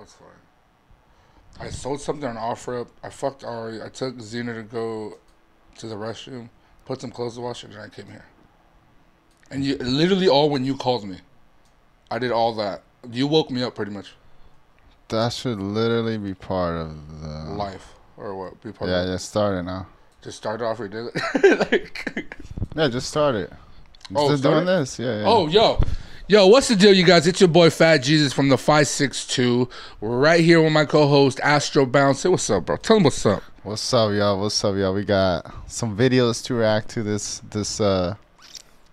That's fine. I sold something on offer up. I fucked Ari. I took Xena to go to the restroom, put some clothes to wash, and then I came here. And you literally all when you called me, I did all that. You woke me up pretty much. That should literally be part of the Life or what? Be part Yeah, of just start it now. Just started off or did it? like, Yeah, just start it. Oh, Just start doing it? this. Yeah, yeah. Oh, yo. Yo, what's the deal, you guys? It's your boy Fat Jesus from the 562. We're right here with my co host, Astrobound. Say what's up, bro. Tell him what's up. What's up, y'all? What's up, y'all? We got some videos to react to this this uh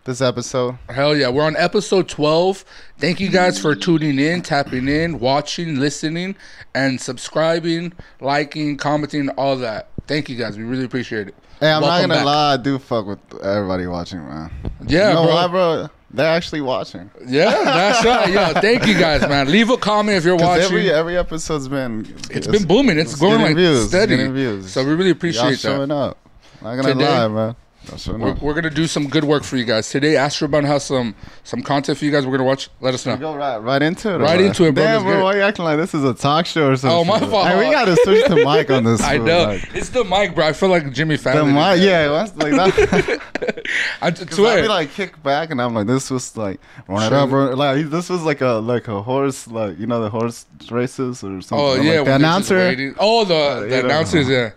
this episode. Hell yeah. We're on episode 12. Thank you guys for tuning in, tapping in, watching, listening, and subscribing, liking, commenting, all that. Thank you guys. We really appreciate it. Hey, I'm Welcome not gonna back. lie, I do fuck with everybody watching, man. Yeah, you know bro. why, bro? They're actually watching. Yeah, that's right. Yo, thank you guys, man. Leave a comment if you're watching. every every episode's been it's been booming. It's, going like views, steady. views. So we really appreciate Y'all appreciate that. showing up. Not gonna Today- lie, man. Y'all We're, we're gonna do some good work for you guys today. Astrobound has some some content for you guys. We're gonna watch. Let us We know. go right right into it. Right into it, bro. Damn, bro. it. Why you acting like this is a talk show or something? Oh, my fault. Hey, we gotta switch the mic on this. I know like, it's the mic, bro. I feel like Jimmy Fallon. the mic, yeah. That's like that. I Cause I swear. be like kick back and I'm like this was like run it up, like this was like a like a horse like you know the horse races or something. oh yeah, like, the announcer. Oh, the uh, the you know. announcers. Yeah,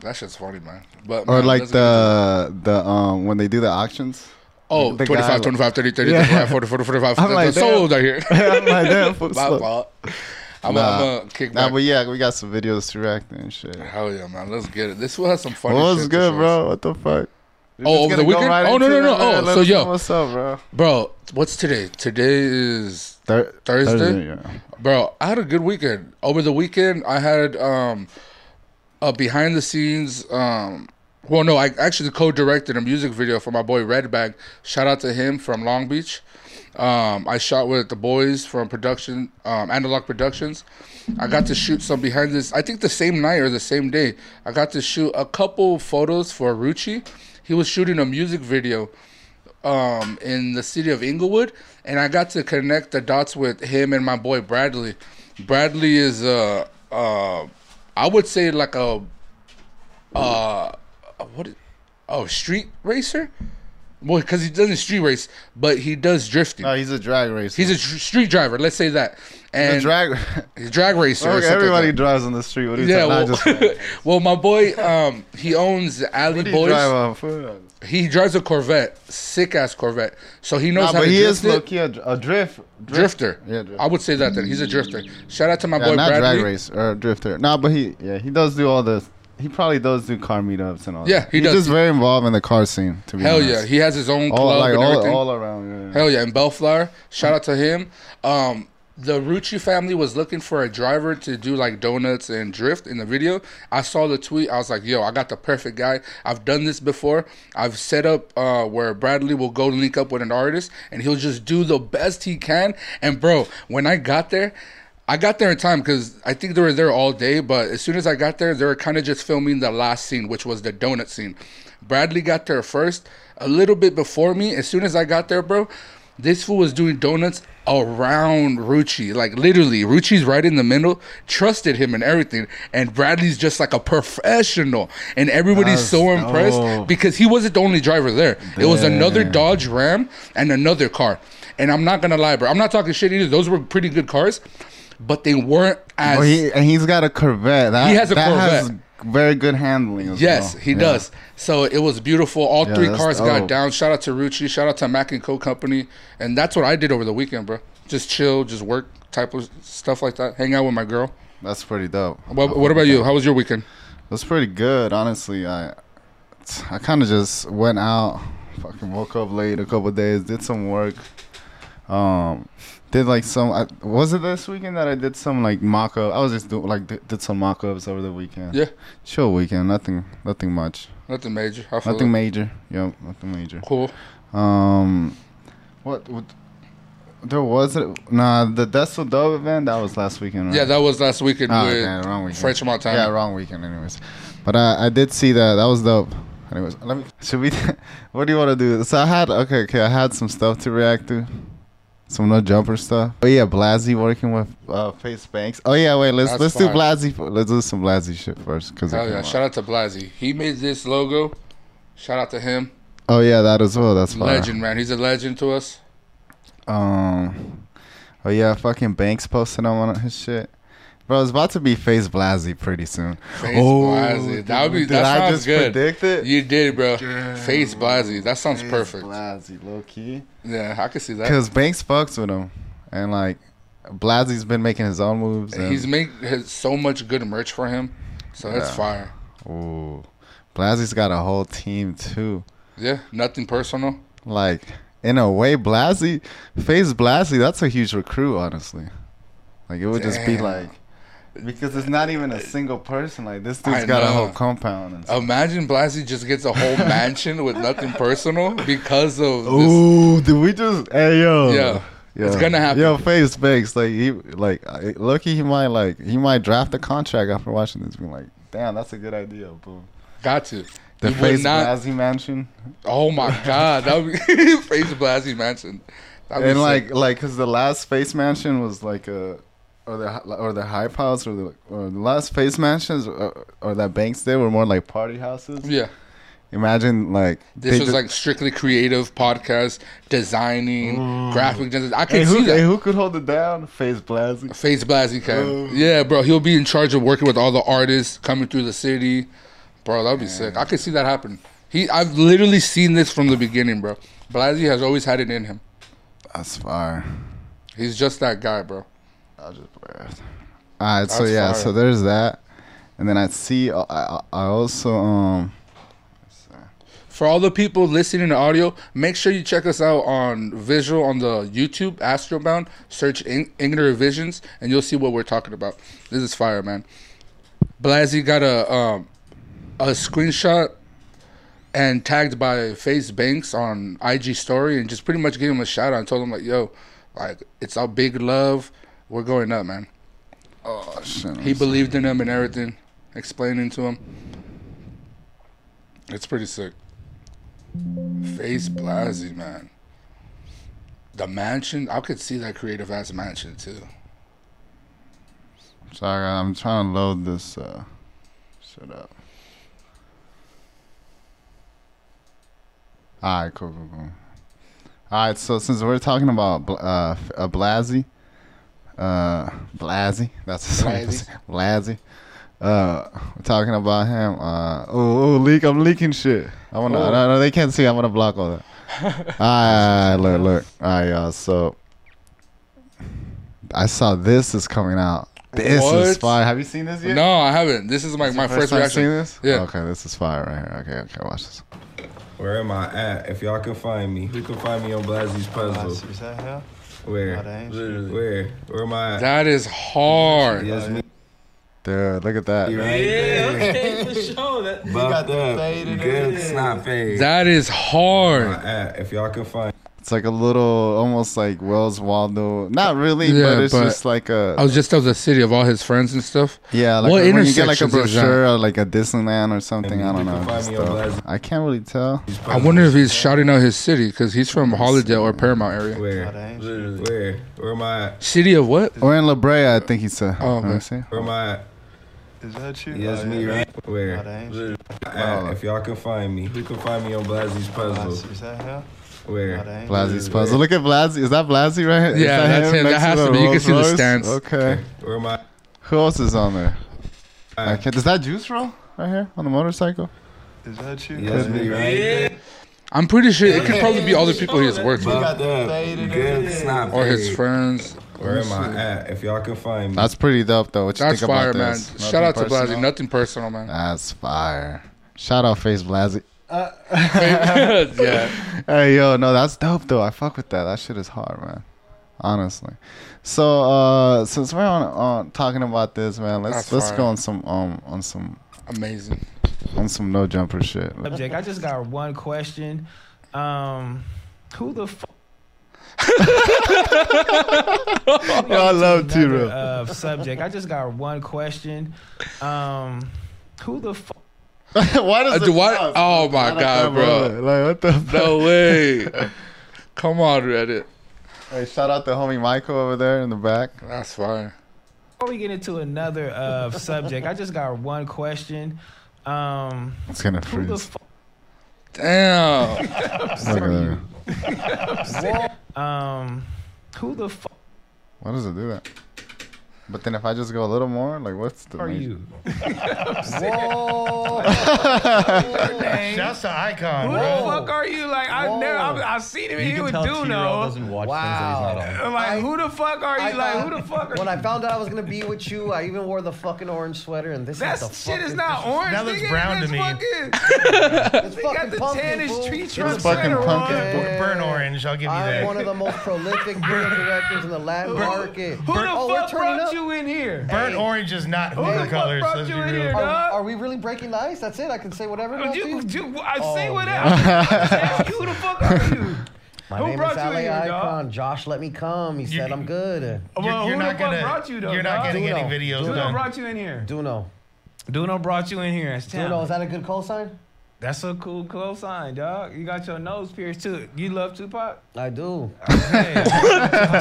that shit's funny, man. But or man, like let's get into it. the the um when they do the auctions. oh the 25, guy- 25, 30, 30, Yeah. 35, 40, 40, 45. I'm like, sold out here. I'm like damn. fool, My slow. fault. I'm Nah. gonna kick back. Nah, but yeah, we got some videos to react and shit. Hell yeah, man. Let's get it. This will have some funny. What was shit good, bro? What the fuck? We're Oh, over the weekend? Oh, no, no, no. Oh, so yo. What's up, bro? Bro, what's today? Today is Thur- Thursday? yeah. Bro, I had a good weekend. Over the weekend, I had um, a behind the scenes. Um, well, no, I actually co-directed a music video for my boy Redbag. Shout out to him from Long Beach. Um, I shot with the boys from production, um, Analog Productions. I got to shoot some behind this. I think the same night or the same day, I got to shoot a couple photos for Rucci. He was shooting a music video um, in the city of Inglewood, and I got to connect the dots with him and my boy Bradley. Bradley is uh, uh, I would say like a uh, what? is- Oh, street racer. Well, because he doesn't street race, but he does drifting. No, he's a drag racer. He's a dr- street driver. Let's say that. a And drag. he's a drag racer. Okay, everybody like drives on the street. What are you Yeah, well, just well, my boy, um, he owns Alley do you Boys. drive? He drives a Corvette, sick ass Corvette. So he knows Nah, how but to he drift is low key a, a drift, drifter. Yeah, drifter. I would say that then. He's a drifter. Shout out to my Yeah, boy not Bradley. drag race or drifter. No, but he yeah he does do all this. He probably does do car meetups and all. Yeah, that. he He's does. just very involved in the car scene. To be honest. Hell honest. yeah, he has his own club all like and all, everything. all around. Yeah. Hell yeah, and Bellflower. Shout out to him. Um, the Rucci family was looking for a driver to do like donuts and drift in the video. I saw the tweet. I was like, yo, I got the perfect guy. I've done this before. I've set up uh, where Bradley will go link up with an artist and he'll just do the best he can. And bro, when I got there, I got there in time because I think they were there all day. But as soon as I got there, they were kind of just filming the last scene, which was the donut scene. Bradley got there first, a little bit before me. As soon as I got there, bro, this fool was doing donuts around Rucci. Like literally, Rucci's right in the middle, trusted him and everything. And Bradley's just like a professional. And everybody's That's so impressed dope. because he wasn't the only driver there. It was another Dodge Ram and another car. And I'm not gonna lie, bro. I'm not talking shit either. Those were pretty good cars, but they weren't as Well, he and he's got a Corvette. That, He has a that Has very good handling. As Yes, well. he Yeah. does. So it was beautiful. All Yeah, three cars got down. Shout out to Rucci. Shout out to Mac and Co Company. And that's what I did over the weekend, bro. Just chill, just work type of stuff like that. Hang out with my girl. That's pretty dope. What, what about you? How was your weekend? That's pretty good, honestly. I I kind of just went out, fucking woke up late a couple days, did some work. Um, did like some. I, was it this weekend that I did some like mock up? I was just doing like did, did some mock ups over the weekend. Yeah. chill weekend. Nothing, nothing much. Nothing major. Nothing it. major. Yep, nothing major. cool. Um, what? what there was it. Nah, the Deso Dove event that was last weekend. Right? Yeah, that was last weekend Oh, with okay, wrong weekend. French Montana. Yeah, wrong weekend. Anyways, but I I did see that. That was dope. Anyways, let me. Should we? what do you want to do? So I had okay, okay. I had some stuff to react to. Some no jumper stuff. Oh yeah, Blasey working with uh, FaZe Banks. Oh yeah, wait, let's That's let's fire. do Blasey. f- Let's do some Blasey shit first, cause Hell yeah! out. Shout out to Blasey. He made this logo. Shout out to him. oh yeah, that as well. That's fine. Legend, man. He's a legend to us. Um, oh yeah, fucking Banks posted on one of his shit. Bro, it's about to be FaZe Blasey pretty soon. Face oh, Blasey. That would be. Did That I sounds just good. predict it? You did, bro. FaZe Blasey. That sounds Face perfect. Blasey, low key. Yeah, I can see that. Because Banks fucks with him, and like Blasey's been making his own moves. And, He's made so much good merch for him, so that's fire. ooh, Blasey's got a whole team too. Yeah, nothing personal. Like in a way, Blasey, FaZe Blasey, that's a huge recruit, honestly. Like it would just be like. Because it's not even a uh, single person. Like this I dude's got a whole compound. And stuff. Imagine Blasey just gets a whole mansion with nothing personal because of this. Ooh, did we just? Hey yo. Yeah. It's gonna happen. Yo, FaZe Banks, like he, like lucky he might like he might draft a contract after watching this. Being like, damn, that's a good idea. Boom. Got to. The You Face not- mansion, Oh my god, that would be FaZe Blasey mansion. That'd and sick. like like because the last Face mansion was like a. Or the or the hype house or the or the last face mansions or, or that Banks did were more like party houses. yeah, Imagine like this was ju- like strictly creative podcast, designing, mm. graphic design. I hey can who, see that. hey, who could hold it down? FaZe Blasey. FaZe Blasey can. Oh. Yeah, bro. He'll be in charge of working with all the artists coming through the city. Bro, that'd be sick. I could see that happen. He I've literally seen this from the beginning, bro. Blasey has always had it in him. That's fire. He's just that guy, bro. I'll just play it. All right, so That's yeah, fire. so there's that, and then I see. I, I, I also um. For all the people listening to audio, make sure you check us out on visual on the YouTube Astrobound. Search In- Ignorant Visions, and you'll see what we're talking about. This is fire, man. Blasey got a um, a screenshot and tagged by FaZe Banks on IG story, and just pretty much gave him a shout out and told him like, "Yo, like it's all big love. We're going up, man." Oh shit. He believed in him and everything, explaining to him. It's pretty sick. FaZe Blasey, man. The mansion, I could see that creative ass mansion too. Sorry, I'm trying to load this. uh Shut up. All right, cool, cool, cool. All right, so since we're talking about uh, F- uh Blasey, uh Blasey, that's his name. Blasey. Blasey. Uh, we're talking about him. Uh, oh, oh, leak! I'm leaking shit. I wanna. Oh. No, no, they can't see. I'm gonna block all that. all right, look, look. All right, y'all. So, I saw this is coming out. This is fire. Have you seen this yet? No, I haven't. This is like my This is first time reaction. seeing this? Yeah. Okay, this is fire right here. Okay, okay, watch this. Where am I at? If y'all can find me, who can find me on Blasey's puzzle? Is that hell? Where? That ain't Literally. Where? Where am I at? That is hard. Yes, me. Dude, look at that. Right Yeah, there. okay, for sure. That, Buffed the up. fade in Good it. snap fade. That is hard. If y'all can find It's like a little, almost like Where's Waldo. Not really, Yeah, but it's but just like a. I was just of the city of all his friends and stuff. yeah, like What a, when you get like a intersections is that? brochure or like a Disneyland or something. And I don't know. can find just me on stuff. Blasey. I can't really tell. I wonder if he's shouting out his city because he's from Hollywood or Paramount area. Where? Oh, that ain't Literally. Where? Where am I at? City of what? Or in La Brea, I think he said. Oh, Let okay. see. Where am I at? Is that you? Yes, Oh, me, yeah. right? Oh, Where? that ain't Literally. Oh. If y'all can find me, who can find me on Blasey's puzzle? Is that hell? Where? that ain't Blasey's puzzle. Look at Blasey. Is that Blasey right here? Is Yeah, that that's him. That has the to be. You can Rolls see the stance. Okay. Where am I? Who else is on there? Uh, at? Okay. Does that juice roll right here on the motorcycle? Is that you? Yes, me, yeah. right? I'm pretty sure it could probably be other people he's worked with Buffed up. faded Good in. snap or his friends. Where am I at? If y'all can find me. That's pretty dope, though. What you That's think fire, about man. this? Shout Nothing out to personal? Blasey. Nothing personal, man. That's fire. Shout out Face Blasey. yeah. Hey yo, no, that's dope though. I fuck with that. That shit is hard, man. Honestly. So uh since we're on, on talking about this, man, let's That's let's fire. go on some um on some Amazing. on some no jumper shit. subject. I just got one question. Um, who the fuck? Yo, I love T-Row. Uh, subject. I just got one question. Um, who the fuck? Why does Uh, it do what? pause? Oh my Why like god, bro. Like what the fuck? No way. Come on, Reddit. Hey, shout out to homie Michael over there in the back. That's fine. Before we get into another uh, subject, I just got one question. Um, It's gonna who the freeze. fuck? Damn. Look at. Um, who the fuck Why does it do that? But then if I just go a little more, like what's the are major- you? Whoa. Name. Shouts to Icon, Who the fuck are you? Like I Whoa. never, I've, I've seen him You here can with tell T-Row Duno. doesn't watch Wow. things that he's not on. I'm like, who the fuck are you? I like, who the fuck are When you? I found out I was gonna be with you, I even wore the fucking orange sweater, and this that is the shit is fucking- not orange. That looks brown to me. Fucking, It's fucking pumpkin, tannish fool. tree It's fucking pumpkin. Burn orange, I'll give you that. I'm one of the most prolific beer directors in the Latin market. Who the oh, fuck brought up. You in here? Burnt Hey. orange is not Who the hookah fuck colors. brought Let's you be in real. here, Are, dog? are we really breaking the ice? That's it. I can say whatever. now, You, too? you, I oh, say Oh, whatever. Ask you who the fuck are you? My Who name brought is you Ale in here. Icon. Josh let me come. He said I'm good. You're, Well, you're who not the fuck gonna. brought you though, you're not dog? getting any Duno. videos Duno done. brought you in here. Duno. Duno brought you in here. It's Duno, is that a good call sign? That's a cool close sign, dog. You got your nose pierced too. You love Tupac? I do. Hey,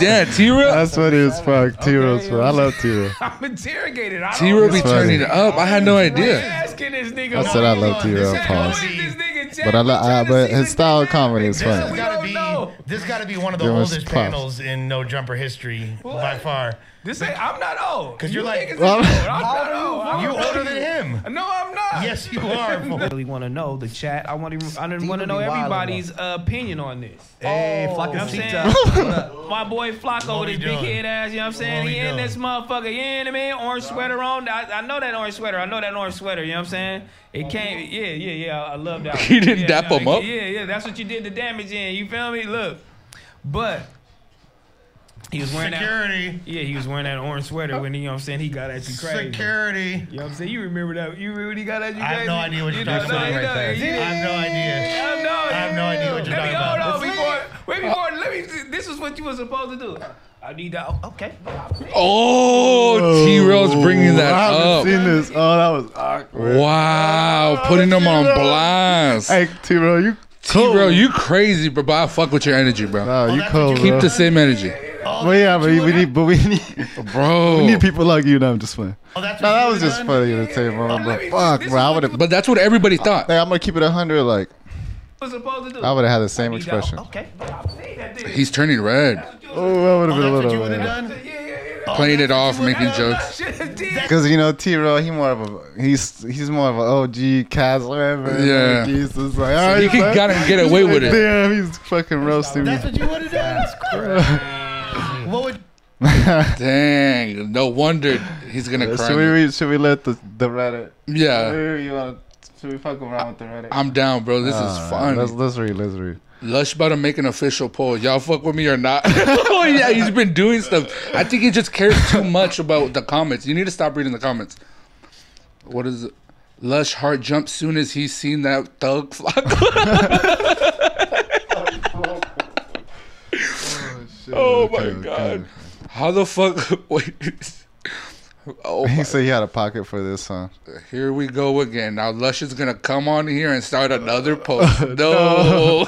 Damn, T-Row. That's funny as fuck. T-Ro's Okay, fun. I love T-Ro. I'm interrogated. I don't T-Row be funny. turning it up. I had no idea. asking this nigga. I said I love T-Row. Pause. is- This nigga Jack, But I, we lo- I but his style of comedy is This This funny. got to be. This got to be one of the oldest panels in No Jumper history by far. This ain't. I'm not old. Because you're You like- niggas is Well- old. I'm How not old are you, old. I'm You older older than him. No, I'm not. Yes, you are. I really want to know the chat. I want to. I didn't want to know everybody's uh, opinion on this. Hey, Oh. You know I'm saying? My boy Flacco What with his big doing? head ass, you know what I'm saying? What He we in this motherfucker, you know what I mean? Orange sweater on. I, I know that orange sweater. I know that orange sweater, you know what I'm saying? It came, yeah, yeah, yeah. I love that. You one. didn't yeah, dap no, him up? Yeah, yeah. That's what you did the damage in. You feel me? Look. But he was wearing that. Security. Yeah, he was wearing that orange sweater when he, you know what I'm saying? He got at you crazy. Security. You know what I'm saying? You remember that? You remember when he got at you I have no idea what you're know, talking about right there. you- I have no idea. I know. I have no idea what you're Let me talking hold about. on before. Wait before. Let me. This is what you were supposed to do. I need that. oh, Okay. Oh, T-Row's bringing that I haven't up. seen this. Oh, that was awkward. Wow, putting them on blast. Hey, T-Ro, you T-Row, you crazy, bro. But I fuck with your energy, bro. No, oh, you that's cold, what Keep bro. the same energy, Oh, well, yeah, but we need, but we need, oh, bro. we need people like you. No, I'm just playing. Oh, that's No, that was just done? funny to say, bro. let But me- fuck, bro, I would have. But that's what everybody thought. Hey, I'm gonna keep it hundred. Like, was supposed to do. I would have had the same I that- expression. Okay. That. He's turning red, Oh, I would have been a Oh, what little. you would have done? Yeah, yeah, yeah. playing it off, making jokes. Because you know T-Ro, he more of a he's he's more of an OG Caz whatever. Yeah. he's just like, all right, he can gotta get away with it. Damn, he's fucking roasting me. That's what you would have done? Dang, no wonder he's gonna Uh, cry. should we read, should we let the the Reddit? Yeah, You wanna, should we fuck around with the Reddit? I'm down, bro. This is Alright, fun. Let's let's read. Let's read. Lush about to make an official poll. Y'all fuck with me or not? oh yeah, he's been doing stuff. I think he just cares too much about the comments. You need to stop reading the comments. What is it? Lush heart jumps soon as he's seen that thug flock. Oh, my Okay, God. How the fuck? Wait. Oh, He said he had a pocket for this huh? here we go again. Now Lush is gonna come on here and start another post. No,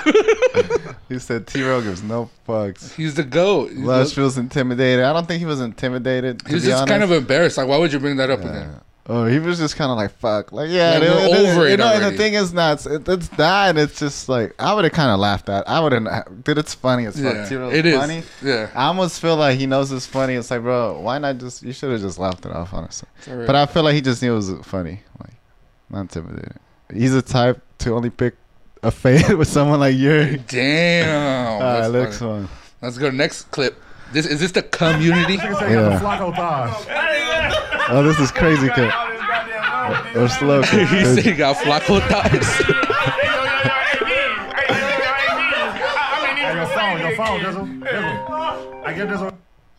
He said T-Ro gives no fucks. he's the goat. Lush feels intimidated. I don't think he was intimidated. To he was just honest. kind of embarrassed. Like, why would you bring that up again? Oh, he was just kind of like fuck, like yeah, Like, it- we're it- over you it know, and already. the thing is not, it, it's that, and it's just like I would have kind of laughed at. I would have, dude, it's funny as fuck. Yeah, T-Ro's it is. funny. Yeah, I almost feel like he knows it's funny. It's like, bro, why not just? You should have just laughed it off, honestly. alright. But I feel like he just knew it was funny, like not intimidated. He's the type to only pick a fade with someone like Yuri. damn. All that's next one. Let's go next clip. This is this the community? Yeah. Oh, this is crazy cut. Or slow he said he got flaco thighs.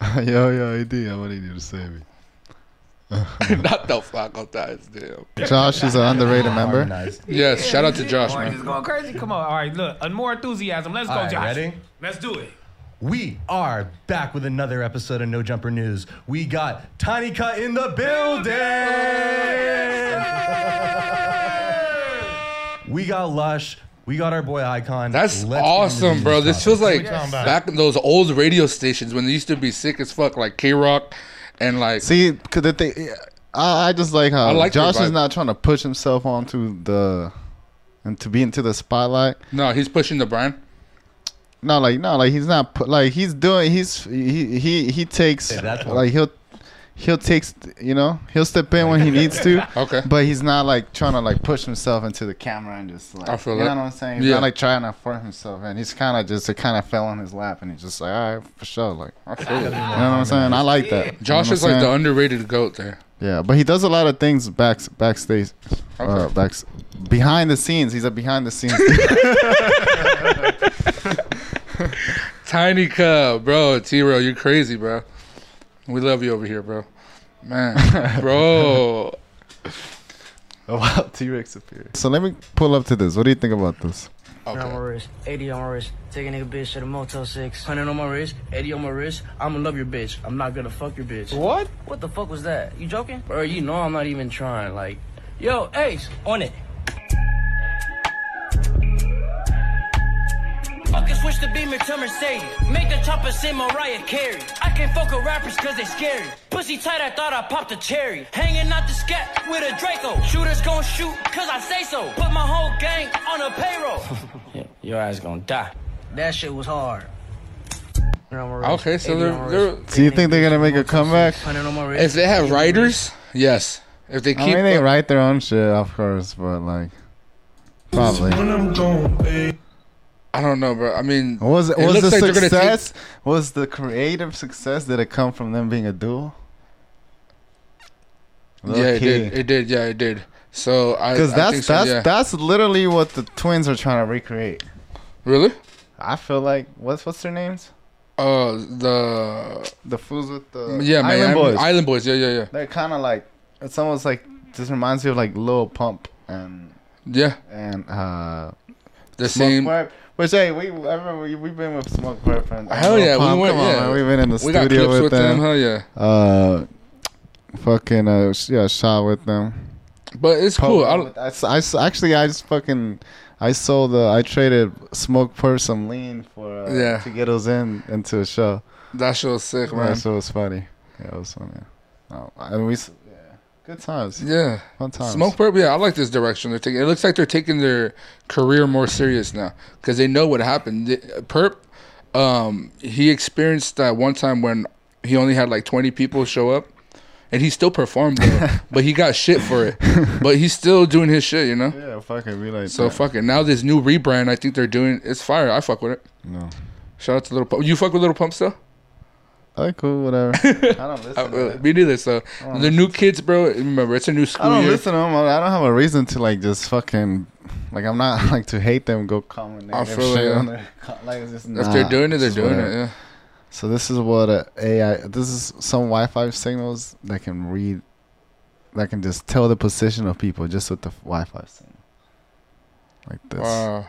yo, yo, AD, I want you to save me. Not the flaco thighs. Damn. Josh is an underrated member. Nice. Yes, shout out to Josh, Orange man. is going crazy. Come on. All right, look. More enthusiasm. Let's go, All right, Josh. ready? Let's do it. We are back with another episode of No Jumper News. We got Tiny Cut in the building. we got Lush We got our boy Icon. That's Let's awesome, bro. This topics. feels like What you talking about? back in those old radio stations when they used to be sick as fuck, like K Rock and like See, cause the thing, I, I just like how I like Josh is not trying to push himself onto the and to be into the spotlight. no, he's pushing the brand. No, like no, like he's not pu- like he's doing. He's he he he takes Yeah, that's like he'll he'll takes you know he'll step in when he needs to. Okay. But he's not like trying to like push himself into the camera and just like I feel you that. know what I'm saying. He's Yeah. not like trying to force himself, and he's kind of just it kind of fell on his lap, and he's just like, all right, for sure, like I feel it. you know what I'm saying. I like that. You know Josh what is I'm like the underrated goat there. yeah, but he does a lot of things back backstage, uh, Okay. back behind the scenes. He's a behind the scenes. Tiny Cub, bro. T Row, you're crazy, bro. We love you over here, bro. Man, bro. oh wow, T Rex appeared. So let me pull up to this. What do you think about this? On my Okay. wrist, 80 on my wrist. Take a nigga bitch to the Motel 6. 100 on my wrist, 80 on my wrist. I'ma love your bitch. I'm not gonna fuck your bitch. What? What the fuck was that? You joking? Bro, you know I'm not even trying. Like, yo, Ace, on it. Fucking switch the Beamer to Mercedes. Make the chopper say Mariah Carey. I can't fuck with rappers cause they scary. Pussy tight, I thought I popped a cherry. Hanging out the scat with a Draco. Shooters gon' shoot cause I say so. Put my whole gang on a payroll. yeah, your ass gonna die. That shit was hard. Okay, so they're, they're Do you think they're gonna make a comeback? if they have writers, yes. If they keep, I keep mean, they write their own shit, of course, but like, probably. I don't know, bro. I mean, Was It was the like they're take- success? Was the creative success? Did it come from them being a duo? yeah, it did. It did. Yeah, it did. So I Because that's so, that's yeah. that's literally what the twins are trying to recreate. really. I feel like what's what's their names? Uh, the The fools with the yeah, Island man, Boys. Island Boys. Yeah, yeah, yeah, They're kind of like it's almost like this reminds me of like Lil Pump and yeah. and uh The Smoke same. Which hey, we I remember we we've been with Smoke Purp and Hell yeah, we went. Come on, yeah. man. we've been in the We studio with, with them. them. Hell yeah. Uh, fucking uh, yeah, shot with them. But it's cool. I I actually I just fucking I sold the I traded Smoke Purp some lean for uh, Yeah. to get us in into a show. that show was sick, man. That show was funny. Yeah, it was funny. Oh, and we good times. Yeah. Fun times. Smoke Purp, yeah, I like this direction they're taking. It looks like they're taking their career more serious now because they know what happened. Purp, um, he experienced that one time when he only had like 20 people show up, and he still performed though, but he got shit for it. But he's still doing his shit, you know. Yeah, fucking be like So that. fuck. Now this new rebrand, I think they're doing it's fire. I fuck with it. No. Shout out to Little Pump. You fuck with Little Pump still? Alright, cool, whatever. I don't listen. Uh, to me neither. So the new kids, bro. Remember, it's a new school I don't year. listen to them. I don't have a reason to like just fucking like I'm not like to hate them. Go comment I negative shit it, on their like it's just If nah, they're doing it, they're doing whatever. it. Yeah. So this is what a AI. This is some Wi-Fi signals that can read, that can just tell the position of people just with the Wi-Fi signal, like this Wow.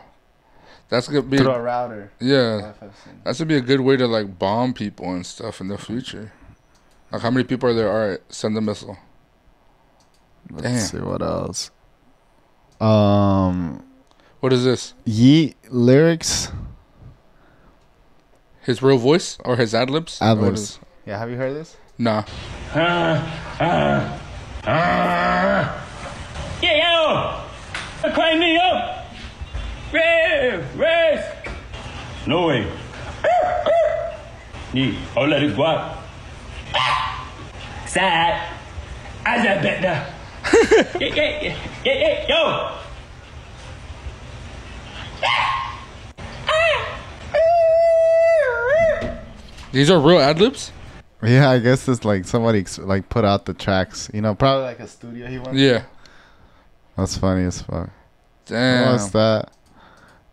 That's gonna be through a router. yeah. Wi-Fi signal. That's gonna be a good way to like bomb people and stuff in the future. Like how many people are there? All right, send the missile. Let's Damn. see what else. Um, What is this? Yeat lyrics. His real voice or his ad libs? Ad libs. Yeah, have you heard this? Nah. Yeah, yo! Climb me up! Race! Race! No way. Ni, I'll let it go out. Sad. I just bet now. yeah, yeah, yeah, yeah, yeah, yo! These are real ad libs? Yeah, I guess it's like somebody ex- like put out the tracks. You know, probably like a studio he went. Yeah. That's funny as fuck. Damn. What's that?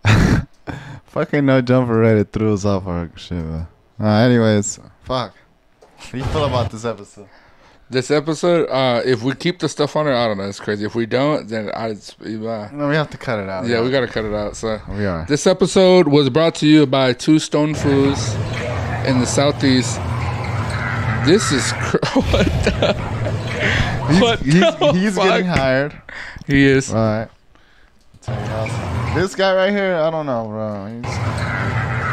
Fucking no jumper Reddit threw us off our shit, man. Uh, anyways, fuck. How you feel about this episode? This episode, uh, if we keep the stuff on it, I don't know. It's crazy. If we don't, then I. It's, uh, No, we have to cut it out. yeah, we gotta cut it out. So We are. this episode was brought to you by two stone fools in the southeast. This is cr- what the, He's, what he's, the he's getting hired. He is. All right. Tell you else. This guy right here, I don't know, bro. He's,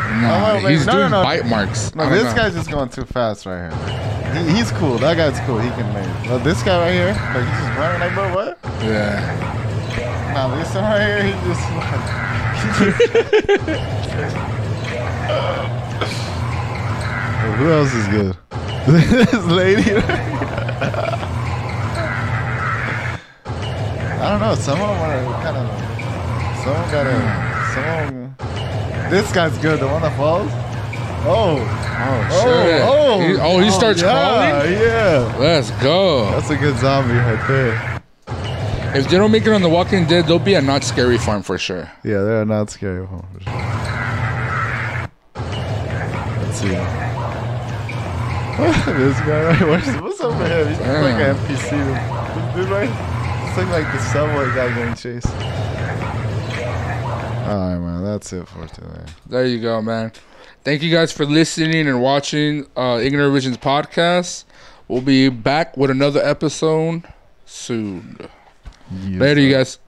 Nah, Oh, wait, he's no, no, doing no. bite marks. no, this know. guy's just going too fast right here. He, he's cool. That guy's cool. He can make. But this guy right here, like he's just running like, bro, what? Yeah. Nah, this one right here, he just. He just Oh, who else is good? this lady. I don't know. Some of them are kind of. Some of them gotta. Some. This guy's good. The one that falls. Oh. Oh, oh shit. Oh. He- oh, he oh. starts yeah, crawling? Yeah. Let's go. That's a good zombie right there. If they don't make it on The Walking Dead, they'll be a Knott's Scary Farm for sure. Yeah, they're not scary. for sure. Let's see. this guy right what's, what's up with him? He's like an NPC. Dude, right? It's like, like the subway guy getting chased. Alright, man. That's it for today. There you go, man. Thank you guys for listening and watching uh, Ignorant Visions podcast. We'll be back with another episode soon. Later, you guys.